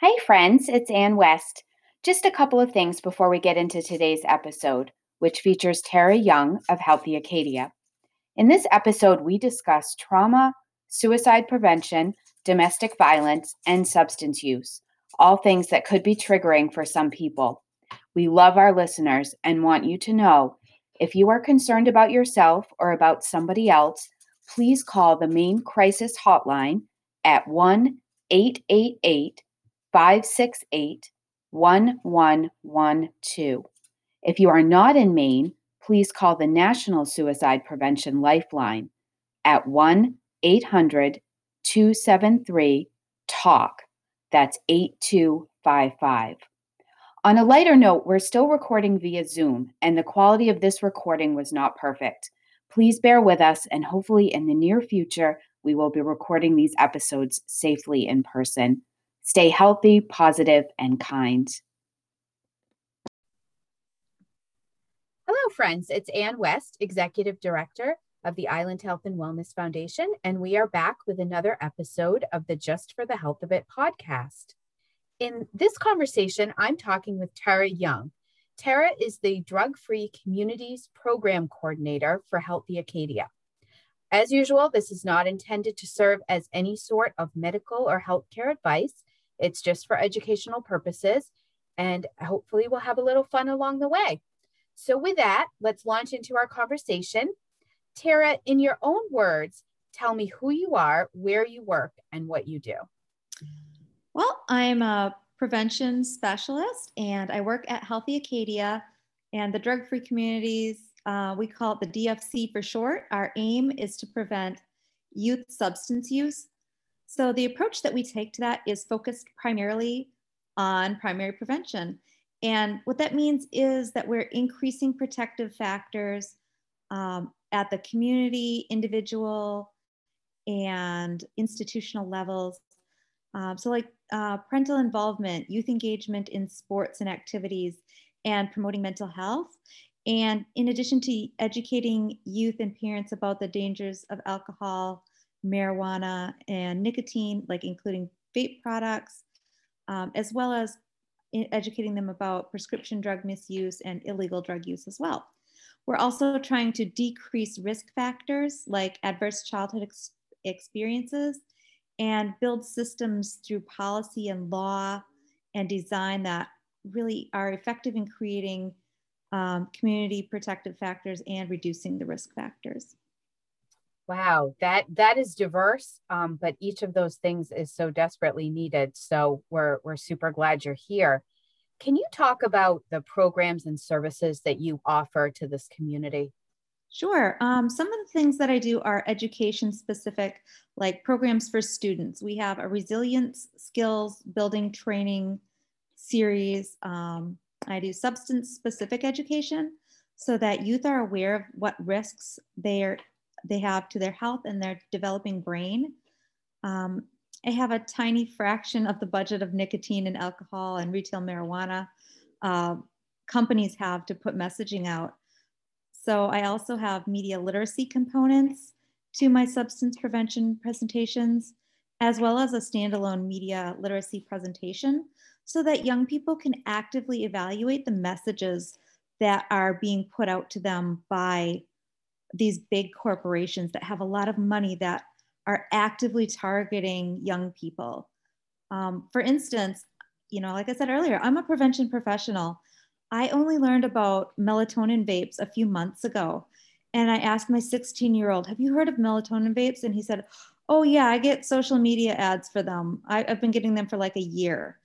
Hey, friends, it's Ann West. Just a couple of things before we get into today's episode, which features Tara Young of Healthy Acadia. In this episode, we discuss trauma, suicide prevention, domestic violence, and substance use, all things that could be triggering for some people. We love our listeners and want you to know if you are concerned about yourself or about somebody else, please call the Maine crisis hotline at 1 888 568 1112. If you are not in Maine, please call the National Suicide Prevention Lifeline at 1 800 273 TALK. That's 8255. On a lighter note, we're still recording via Zoom, and the quality of this recording was not perfect. Please bear with us, and hopefully, in the near future, we will be recording these episodes safely in person. Stay healthy, positive, and kind. Hello, friends. It's Ann West, Executive Director of the Island Health and Wellness Foundation, and we are back with another episode of the Just for the Health of It podcast. In this conversation, I'm talking with Tara Young. Tara is the Drug Free Communities Program Coordinator for Healthy Acadia. As usual, this is not intended to serve as any sort of medical or healthcare advice. It's just for educational purposes, and hopefully, we'll have a little fun along the way. So, with that, let's launch into our conversation. Tara, in your own words, tell me who you are, where you work, and what you do. Well, I'm a prevention specialist and I work at Healthy Acadia and the drug free communities. Uh, we call it the DFC for short. Our aim is to prevent youth substance use so the approach that we take to that is focused primarily on primary prevention. And what that means is that we're increasing protective factors um, at the community, individual, and institutional levels. Um, so, like uh, parental involvement, youth engagement in sports and activities, and promoting mental health. And in addition to educating youth and parents about the dangers of alcohol, marijuana and nicotine, like including vape products, um, as well as educating them about prescription drug misuse and illegal drug use as well. We're also trying to decrease risk factors like adverse childhood ex experiences and build systems through policy and law and design that really are effective in creating um, community protective factors and reducing the risk factors. Wow, that that is diverse, um, but each of those things is so desperately needed. So we're we're super glad you're here. Can you talk about the programs and services that you offer to this community? Sure. Um, some of the things that I do are education specific, like programs for students. We have a resilience skills building training series. Um, I do substance specific education so that youth are aware of what risks they are they have to their health and their developing brain. Um, I have a tiny fraction of the budget of nicotine and alcohol and retail marijuana uh, companies have to put messaging out. So I also have media literacy components to my substance prevention presentations, as well as a standalone media literacy presentation so that young people can actively evaluate the messages that are being put out to them by these big corporations that have a lot of money that are actively targeting young people. Um, for instance, you know, like I said earlier, I'm a prevention professional. I only learned about melatonin vapes a few months ago. And I asked my 16 year old, Have you heard of melatonin vapes? And he said, Oh, yeah, I get social media ads for them. I, have been getting them for like a year.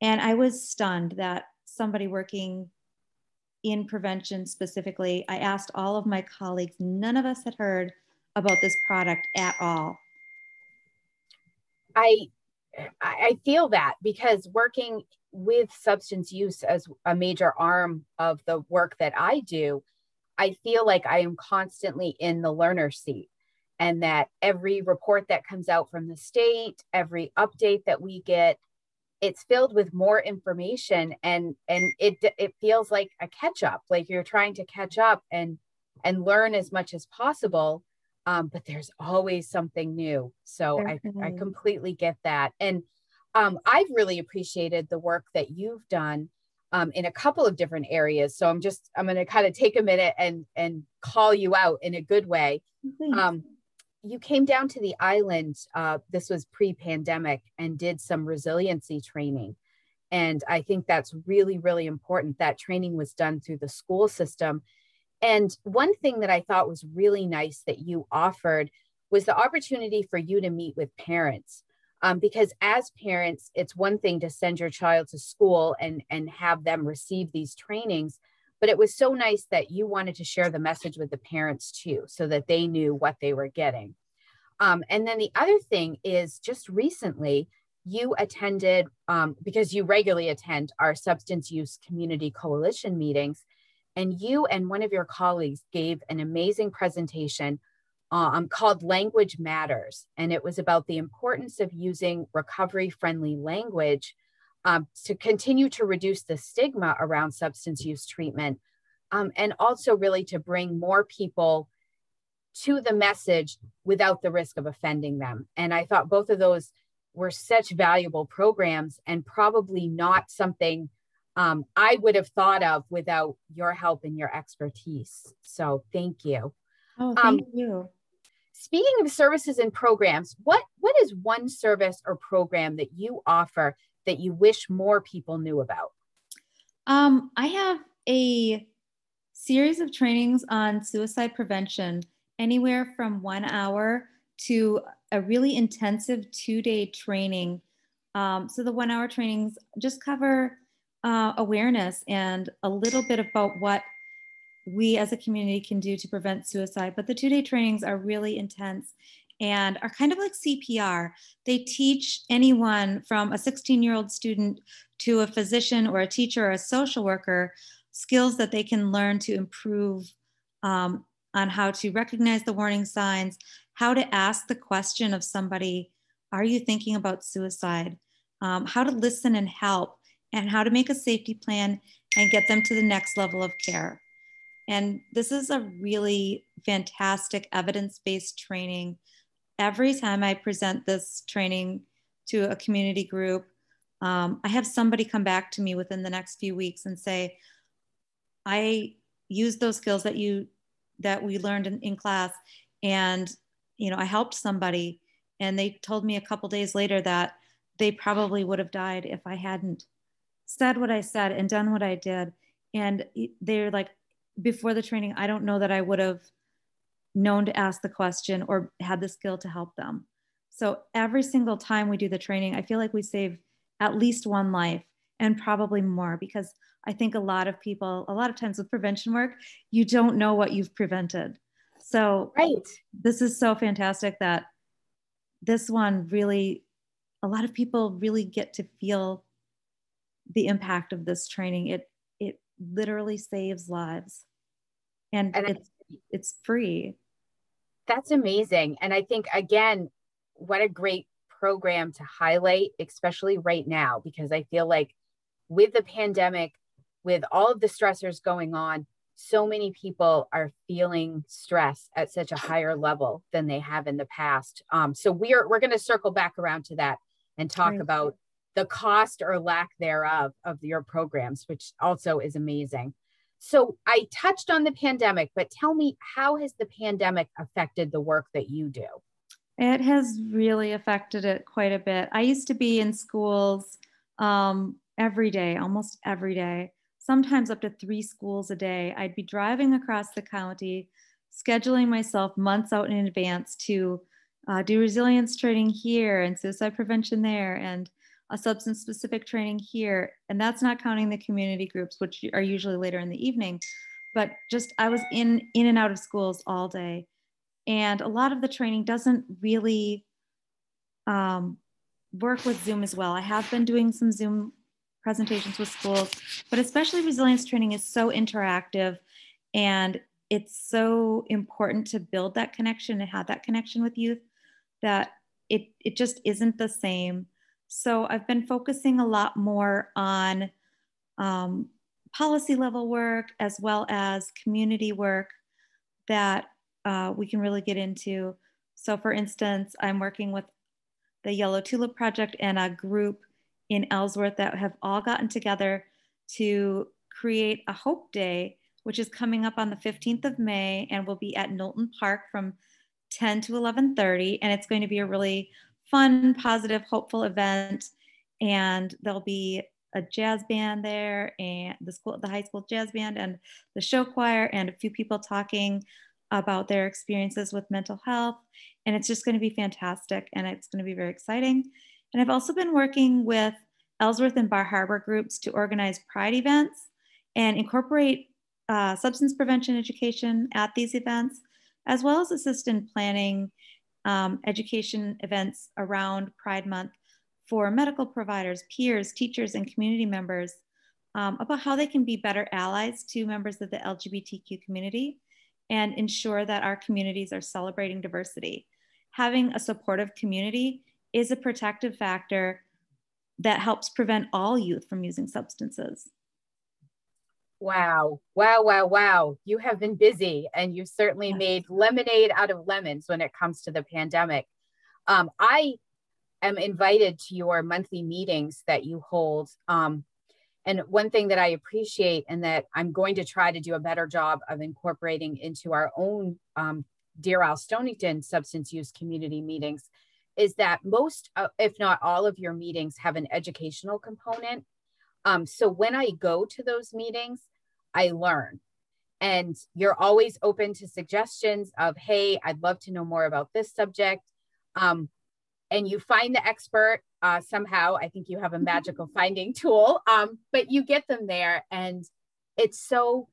And I was stunned that somebody working in prevention specifically, I asked all of my colleagues, none of us had heard about this product at all. I I feel that because working with substance use as a major arm of the work that I do, I feel like I am constantly in the learner seat and that every report that comes out from the state, every update that we get, it's filled with more information and and it it feels like a catch up like you're trying to catch up and and learn as much as possible um, but there's always something new so I, I completely get that and um, I've really appreciated the work that you've done um, in a couple of different areas. So I'm just I'm going to kind of take a minute and and call you out in a good way. Um, you came down to the island. Uh, this was pre-pandemic, and did some resiliency training. And I think that's really, really important. That training was done through the school system. And one thing that I thought was really nice that you offered was the opportunity for you to meet with parents. Um, because as parents, it's one thing to send your child to school and, and have them receive these trainings, but it was so nice that you wanted to share the message with the parents too, so that they knew what they were getting. Um, and then the other thing is just recently, you attended, um, because you regularly attend our substance use community coalition meetings, and you and one of your colleagues gave an amazing presentation um, called Language Matters. And it was about the importance of using recovery friendly language um, to continue to reduce the stigma around substance use treatment. Um, and also, really, to bring more people to the message without the risk of offending them. And I thought both of those were such valuable programs and probably not something um, I would have thought of without your help and your expertise. So thank you. Oh, thank um, you. Speaking of services and programs, what what is one service or program that you offer that you wish more people knew about? Um, I have a series of trainings on suicide prevention, anywhere from one hour to a really intensive two day training. Um, so the one hour trainings just cover uh, awareness and a little bit about what we as a community can do to prevent suicide. But the two day trainings are really intense and are kind of like CPR. They teach anyone from a 16 year old student to a physician or a teacher or a social worker skills that they can learn to improve um, on how to recognize the warning signs, how to ask the question of somebody, Are you thinking about suicide? Um, how to listen and help, and how to make a safety plan and get them to the next level of care. And this is a really fantastic evidence based training. Every time I present this training to a community group, um, I have somebody come back to me within the next few weeks and say, I used those skills that you that we learned in, in class and you know i helped somebody. And they told me a couple days later that they probably would have died if i hadn't said what i said and done what i did. And they're like before the training, I don't know that I would have known to ask the question or had the skill to help them. So every single time we do the training, I feel like we save at least one life and probably more because I think a lot of people, a lot of times with prevention work, you don't know what you've prevented. So right. this is so fantastic that this one really, a lot of people really get to feel the impact of this training. It it literally saves lives and, and it's I, it's free that's amazing. And i think again what a great program to highlight especially right now because i feel like with the pandemic with all of the stressors going on so many people are feeling stress at such a higher level than they have in the past. Um, so we're we're going to circle back around to that and talk right. about the cost or lack thereof of your programs which also is amazing so I touched on the pandemic, but tell me, how has the pandemic affected the work that you do? It has really affected it quite a bit. I used to be in schools um, every day, almost every day, sometimes up to three schools a day. I'd be driving across the county, scheduling myself months out in advance to uh, do resilience training here and suicide prevention there and a substance specific training here. And that's not counting the community groups, which are usually later in the evening. But just I was in in and out of schools all day. And a lot of the training doesn't really um, work with Zoom as well. I have been doing some Zoom presentations with schools, but especially resilience training is so interactive and it's so important to build that connection and have that connection with youth that it, it just isn't the same so I've been focusing a lot more on um, policy level work as well as community work that uh, we can really get into. So, for instance, I'm working with the Yellow Tulip Project and a group in Ellsworth that have all gotten together to create a Hope Day, which is coming up on the 15th of May and will be at Knowlton Park from 10 to 11:30 and it's going to be a really fun, positive, hopeful event. And there'll be a jazz band there and the school the high school jazz band and the show choir and a few people talking about their experiences with mental health. And it's just going to be fantastic and it's going to be very exciting. And i've also been working with ellsworth and bar harbor groups to organize pride events and incorporate uh, substance prevention education at these events as well as assist in planning um, education events around pride month for medical providers, peers, teachers, and community members um, about how they can be better allies to members of the LGBTQ community and ensure that our communities are celebrating diversity. Having a supportive community is a protective factor that helps prevent all youth from using substances. Wow, wow, wow, wow. You have been busy and you've certainly made lemonade out of lemons when it comes to the pandemic. Um, I am invited to your monthly meetings that you hold. Um, and one thing that I appreciate and that I'm going to try to do a better job of incorporating into our own um, Deer Isle Stonington substance use community meetings is that most, uh, if not all of your meetings have an educational component. Um, so when I go to those meetings, I learn. And you're always open to suggestions of, hey, I'd love to know more about this subject. Um, and you find the expert uh, somehow. I think you have a magical finding tool, um, but you get them there, and it's so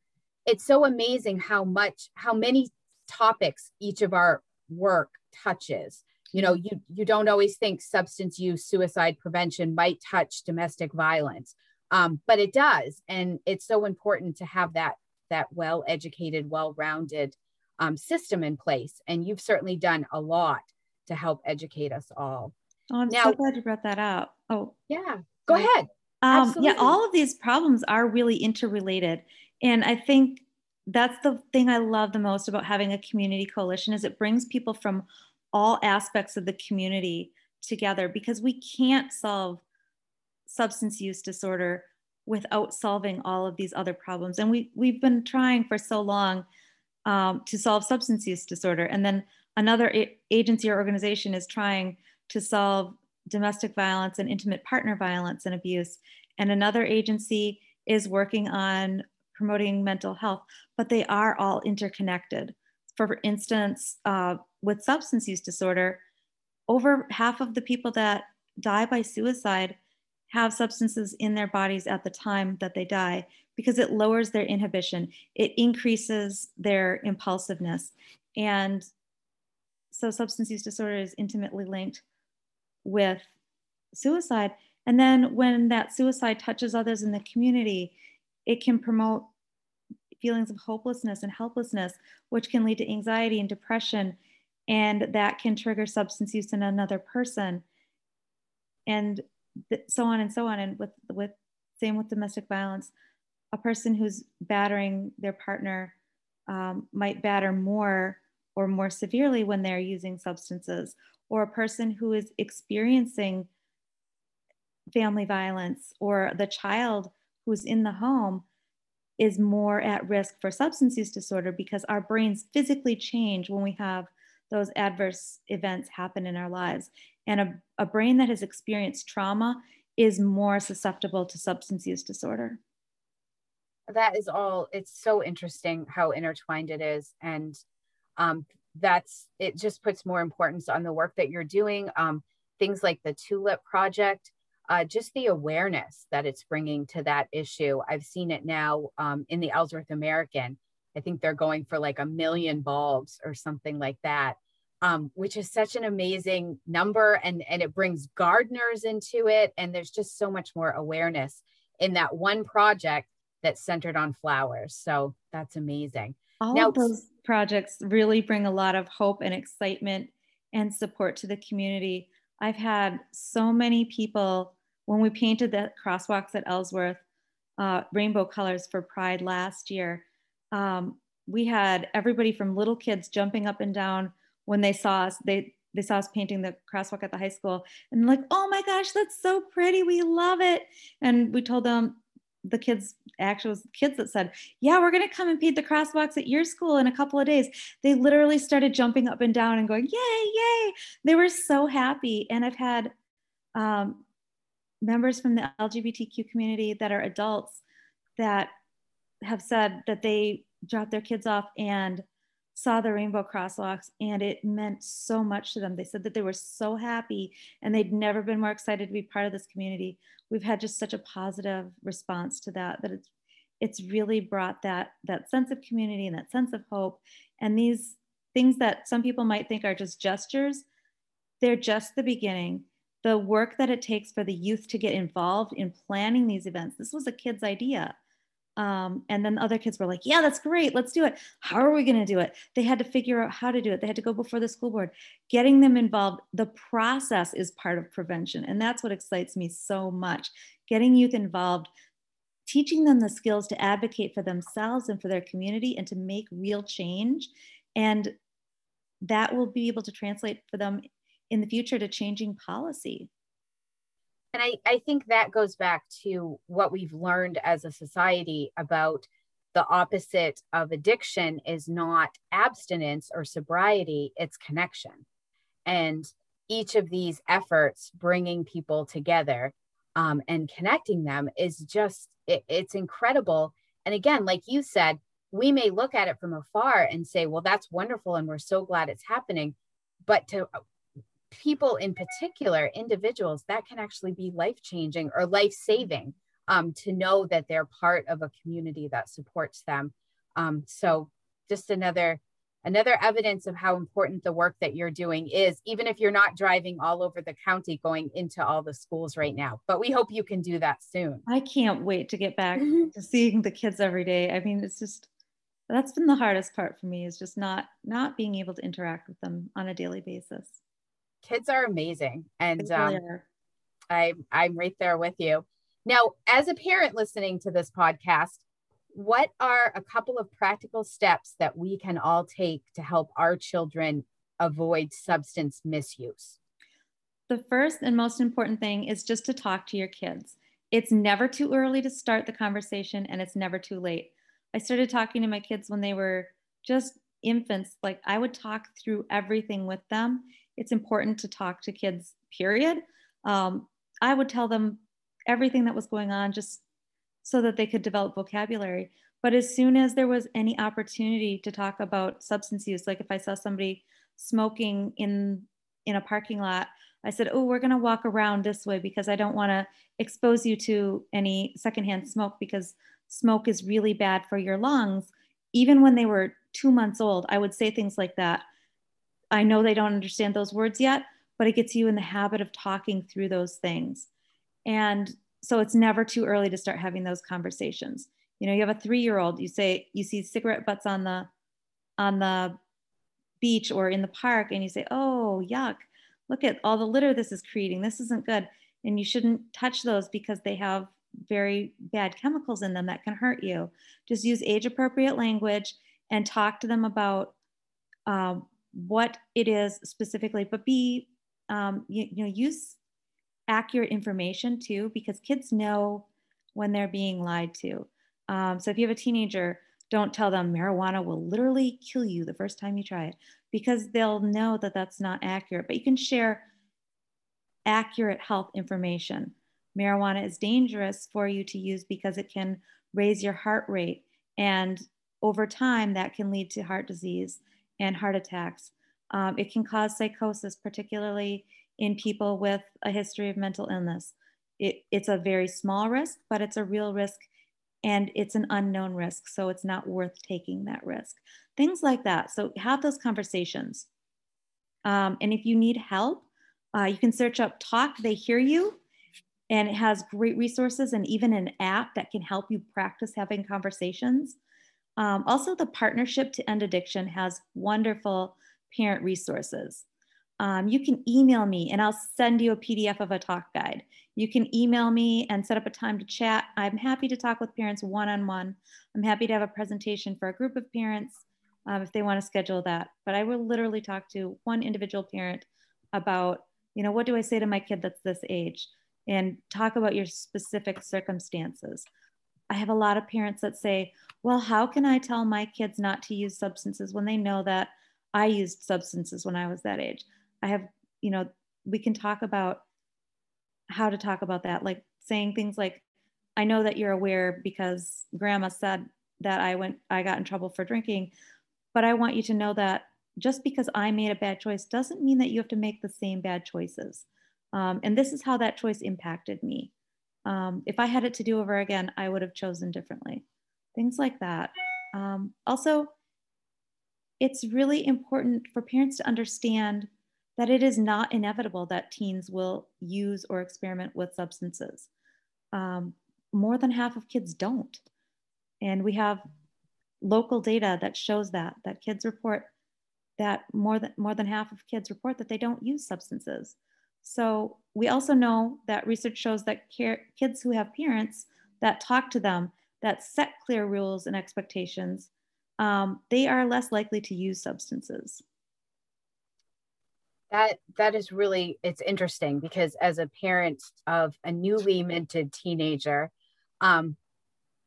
it's so amazing how much how many topics each of our work touches. You know, you you don't always think substance use, suicide prevention might touch domestic violence, um, but it does, and it's so important to have that that well educated, well rounded um, system in place. And you've certainly done a lot to help educate us all. Oh, I'm now, so glad you brought that up. Oh, yeah, go ahead. Um, yeah, all of these problems are really interrelated. And I think that's the thing I love the most about having a community coalition is it brings people from all aspects of the community together because we can't solve substance use disorder without solving all of these other problems. And we, we've been trying for so long um, to solve substance use disorder. And then another agency or organization is trying to solve domestic violence and intimate partner violence and abuse, and another agency is working on promoting mental health, but they are all interconnected. For instance, uh, with substance use disorder, over half of the people that die by suicide have substances in their bodies at the time that they die because it lowers their inhibition, it increases their impulsiveness. And so substance use disorder is intimately linked with suicide. And then when that suicide touches others in the community, it can promote feelings of hopelessness and helplessness, which can lead to anxiety and depression. And that can trigger substance use in another person. And so on and so on. And with, with same with domestic violence, a person who's battering their partner um, might batter more or more severely when they're using substances, or a person who is experiencing family violence, or the child who's in the home is more at risk for substance use disorder because our brains physically change when we have those adverse events happen in our lives. And a, a brain that has experienced trauma is more susceptible to substance use disorder. That is all, it's so interesting how intertwined it is. And um, that's it just puts more importance on the work that you're doing um, things like the tulip project uh, just the awareness that it's bringing to that issue i've seen it now um, in the ellsworth american i think they're going for like a million bulbs or something like that um, which is such an amazing number and and it brings gardeners into it and there's just so much more awareness in that one project that's centered on flowers so that's amazing all now, of those projects really bring a lot of hope and excitement and support to the community. I've had so many people when we painted the crosswalks at Ellsworth, uh, rainbow colors for Pride last year. Um, we had everybody from little kids jumping up and down when they saw us. They they saw us painting the crosswalk at the high school and like, oh my gosh, that's so pretty. We love it. And we told them the kids actually was kids that said, yeah, we're to come and paint the crosswalks at your school in a couple of days. They literally started jumping up and down and going, yay, yay. They were so happy. And I've had um, members from the LGBTQ community that are adults that have said that they dropped their kids off and saw the rainbow crosswalks and it meant so much to them. They said that they were so happy and they'd never been more excited to be part of this community. We've had just such a positive response to that that it's it's really brought that that sense of community and that sense of hope and these things that some people might think are just gestures, they're just the beginning. The work that it takes for the youth to get involved in planning these events. This was a kid's idea um, and then other kids were like, yeah, that's great. Let's do it. How are we going to do it? They had to figure out how to do it. They had to go before the school board. Getting them involved, the process is part of prevention. And that's what excites me so much. Getting youth involved, teaching them the skills to advocate for themselves and for their community and to make real change. And that will be able to translate for them in the future to changing policy. And I, I think that goes back to what we've learned as a society about the opposite of addiction is not abstinence or sobriety, it's connection. And each of these efforts bringing people together um, and connecting them is just, it, it's incredible. And again, like you said, we may look at it from afar and say, well, that's wonderful. And we're so glad it's happening. But to people in particular, individuals, that can actually be life changing or life saving um, to know that they're part of a community that supports them. Um, so just another another evidence of how important the work that you're doing is even if you're not driving all over the county going into all the schools right now. But we hope you can do that soon. I can't wait to get back to seeing the kids every day. I mean it's just that's been the hardest part for me is just not not being able to interact with them on a daily basis kids are amazing. And um, I, i'm right there with you. Now as a parent listening to this podcast what are a couple of practical steps that we can all take to help our children avoid substance misuse? The first and most important thing is just to talk to your kids. It's never too early to start the conversation and it's never too late. I started talking to my kids when they were just infants. Like i would talk through everything with them it's important to talk to kids, period. Um, I would tell them everything that was going on just so that they could develop vocabulary. But as soon as there was any opportunity to talk about substance use, like if I saw somebody smoking in in a parking lot, I said, "Oh, we're going to walk around this way because I don't want to expose you to any secondhand smoke because smoke is really bad for your lungs." Even when they were 2 months old, I would say things like that I know they don't understand those words yet, but it gets you in the habit of talking through those things. And so it's never too early to start having those conversations. You know, you have a three year old, you say, you see cigarette butts on the, on the beach or in the park, and you say, oh, yuck, look at all the litter this is creating. This isn't good. And you shouldn't touch those because they have very bad chemicals in them that can hurt you. Just use age appropriate language and talk to them about um, what it is specifically, but be, um, you, you know, use accurate information too, because kids know when they're being lied to. Um, so if you have a teenager, don't tell them marijuana will literally kill you the first time you try it because they'll know that that's not accurate. But you can share accurate health information. Marijuana is dangerous for you to use because it can raise your heart rate. And over time, that can lead to heart disease and heart attacks. Um, it can cause psychosis, particularly in people with a history of mental illness. It, it's a very small risk, but it's a real risk and it's an unknown risk. So it's not worth taking that risk. Things like that. So have those conversations. Um, and if you need help, uh, you can search up Talk They Hear You. And it has great resources and even an app that can help you practice having conversations. Um, also, the Partnership to End Addiction has wonderful parent resources. Um, you can email me and I'll send you a PDF of a talk guide. You can email me and set up a time to chat. I'm happy to talk with parents one on one. I'm happy to have a presentation for a group of parents um, if they want to schedule that. But I will literally talk to one individual parent about, you know, what do I say to my kid that's this age? And talk about your specific circumstances. I have a lot of parents that say, well, how can I tell my kids not to use substances when they know that I used substances when I was that age? I have, you know, we can talk about how to talk about that, like saying things like, I know that you're aware because grandma said that I went, I got in trouble for drinking, but I want you to know that just because I made a bad choice doesn't mean that you have to make the same bad choices. Um, and this is how that choice impacted me. Um, if I had it to do over again, I would have chosen differently. Things like that. Um, also, it's really important for parents to understand that it is not inevitable that teens will use or experiment with substances. Um, more than half of kids don't. And we have local data that shows that, that kids report that more than, more than half of kids report that they don't use substances. So we also know that research shows that care, kids who have parents that talk to them, that set clear rules and expectations, um, they are less likely to use substances. That that is really it's interesting because as a parent of a newly minted teenager, um,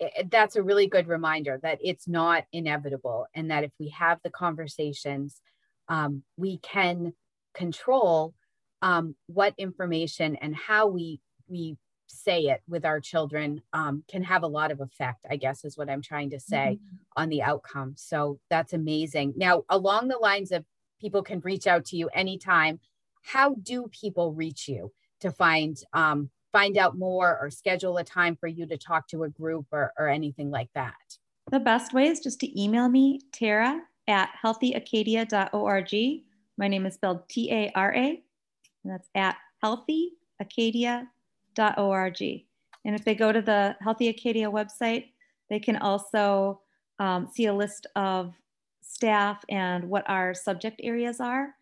it, that's a really good reminder that it's not inevitable and that if we have the conversations, um, we can control um, what information and how we we say it with our children um, can have a lot of effect i guess is what i'm trying to say mm-hmm. on the outcome. So that's amazing. Now along the lines of people can reach out to you anytime how do people reach you to find um, find out more or schedule a time for you to talk to a group or, or anything like that? The best way is just to email me tara at healthyacadia.org my name is spelled t-a-r-a and that's at healthyacadia.org. And if they go to the Healthy Acadia website, they can also um, see a list of staff and what our subject areas are.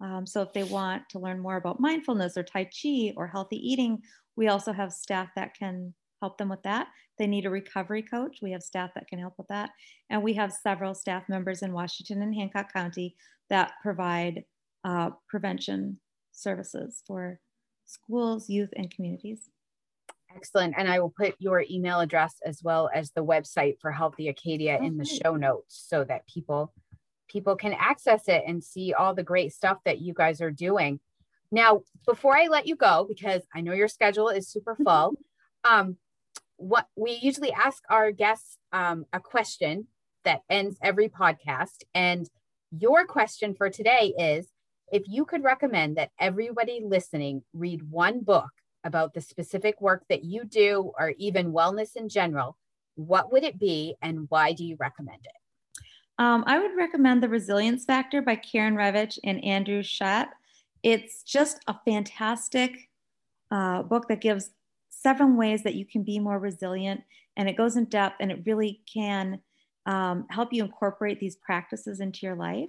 Um, so if they want to learn more about mindfulness or Tai Chi or healthy eating, we also have staff that can help them with that. They need a recovery coach, we have staff that can help with that. And we have several staff members in Washington and Hancock County that provide uh, prevention services for schools, youth, and communities. Excellent. And I will put your email address as well as the website for Healthy Acadia okay. in the show notes so that people people can access it and see all the great stuff that you guys are doing. Now, before I let you go, because I know your schedule is super full, um, what we usually ask our guests um, a question that ends every podcast. And your question for today is if you could recommend that everybody listening read one book about the specific work that you do or even wellness in general, what would it be and why do you recommend it? Um, I would recommend The Resilience Factor by Karen Reivich and Andrew Shatté. It's just a fantastic uh, book that gives seven ways that you can be more resilient and it goes in depth and it really can um, help you incorporate these practices into your life.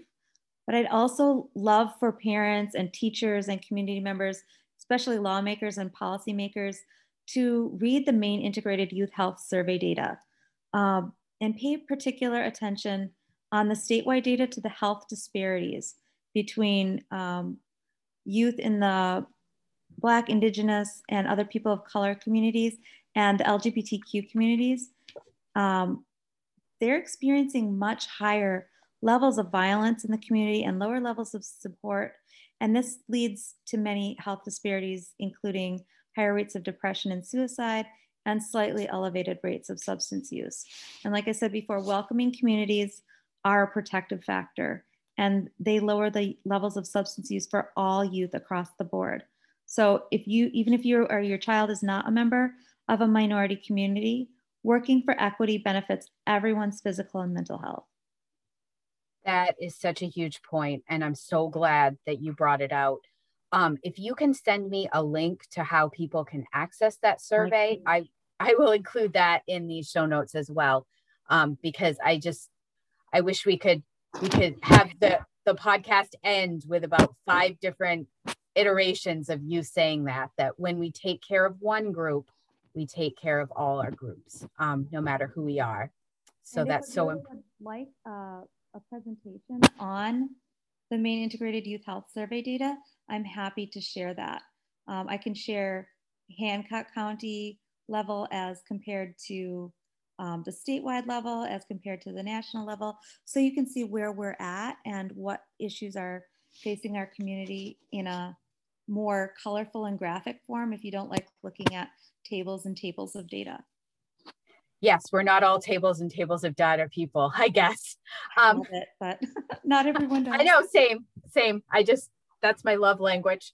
But I'd also love for parents and teachers and community members, especially lawmakers and policymakers, to read the Maine Integrated Youth Health Survey data um, and pay particular attention on the statewide data to the health disparities between um, youth in the Black, Indigenous, and other people of color communities and the LGBTQ communities. Um, they're experiencing much higher levels of violence in the community and lower levels of support. And this leads to many health disparities, including higher rates of depression and suicide and slightly elevated rates of substance use. And like I said before, welcoming communities are a protective factor and they lower the levels of substance use for all youth across the board. So if you, even if you or your child is not a member of a minority community, working for equity benefits everyone's physical and mental health. That is such a huge point, and I'm so glad that you brought it out. Um, if you can send me a link to how people can access that survey, I I will include that in these show notes as well, um, because I just I wish we could we could have the the podcast end with about five different iterations of you saying that that when we take care of one group, we take care of all our groups, um, no matter who we are. So that's so important. Like uh, a presentation on the Maine Integrated Youth Health Survey data, I'm happy to share that. Um, I can share Hancock County level as compared to um, the statewide level as compared to the national level. So you can see where we're at and what issues are facing our community in a more colorful and graphic form if you don't like looking at tables and tables of data. Yes, we're not all tables and tables of data people, I guess. Um, I it, but not everyone does. I know, same, same. I just, that's my love language.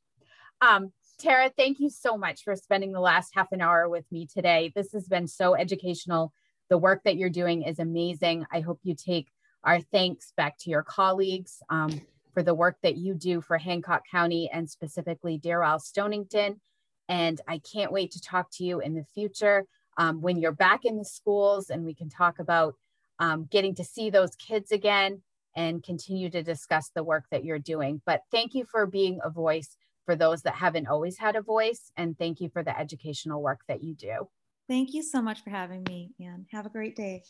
Um, Tara, thank you so much for spending the last half an hour with me today. This has been so educational. The work that you're doing is amazing. I hope you take our thanks back to your colleagues um, for the work that you do for Hancock County and specifically Deer Isle Stonington. And I can't wait to talk to you in the future um, when you're back in the schools and we can talk about um, getting to see those kids again and continue to discuss the work that you're doing. But thank you for being a voice for those that haven't always had a voice. And thank you for the educational work that you do. Thank you so much for having me, and have a great day.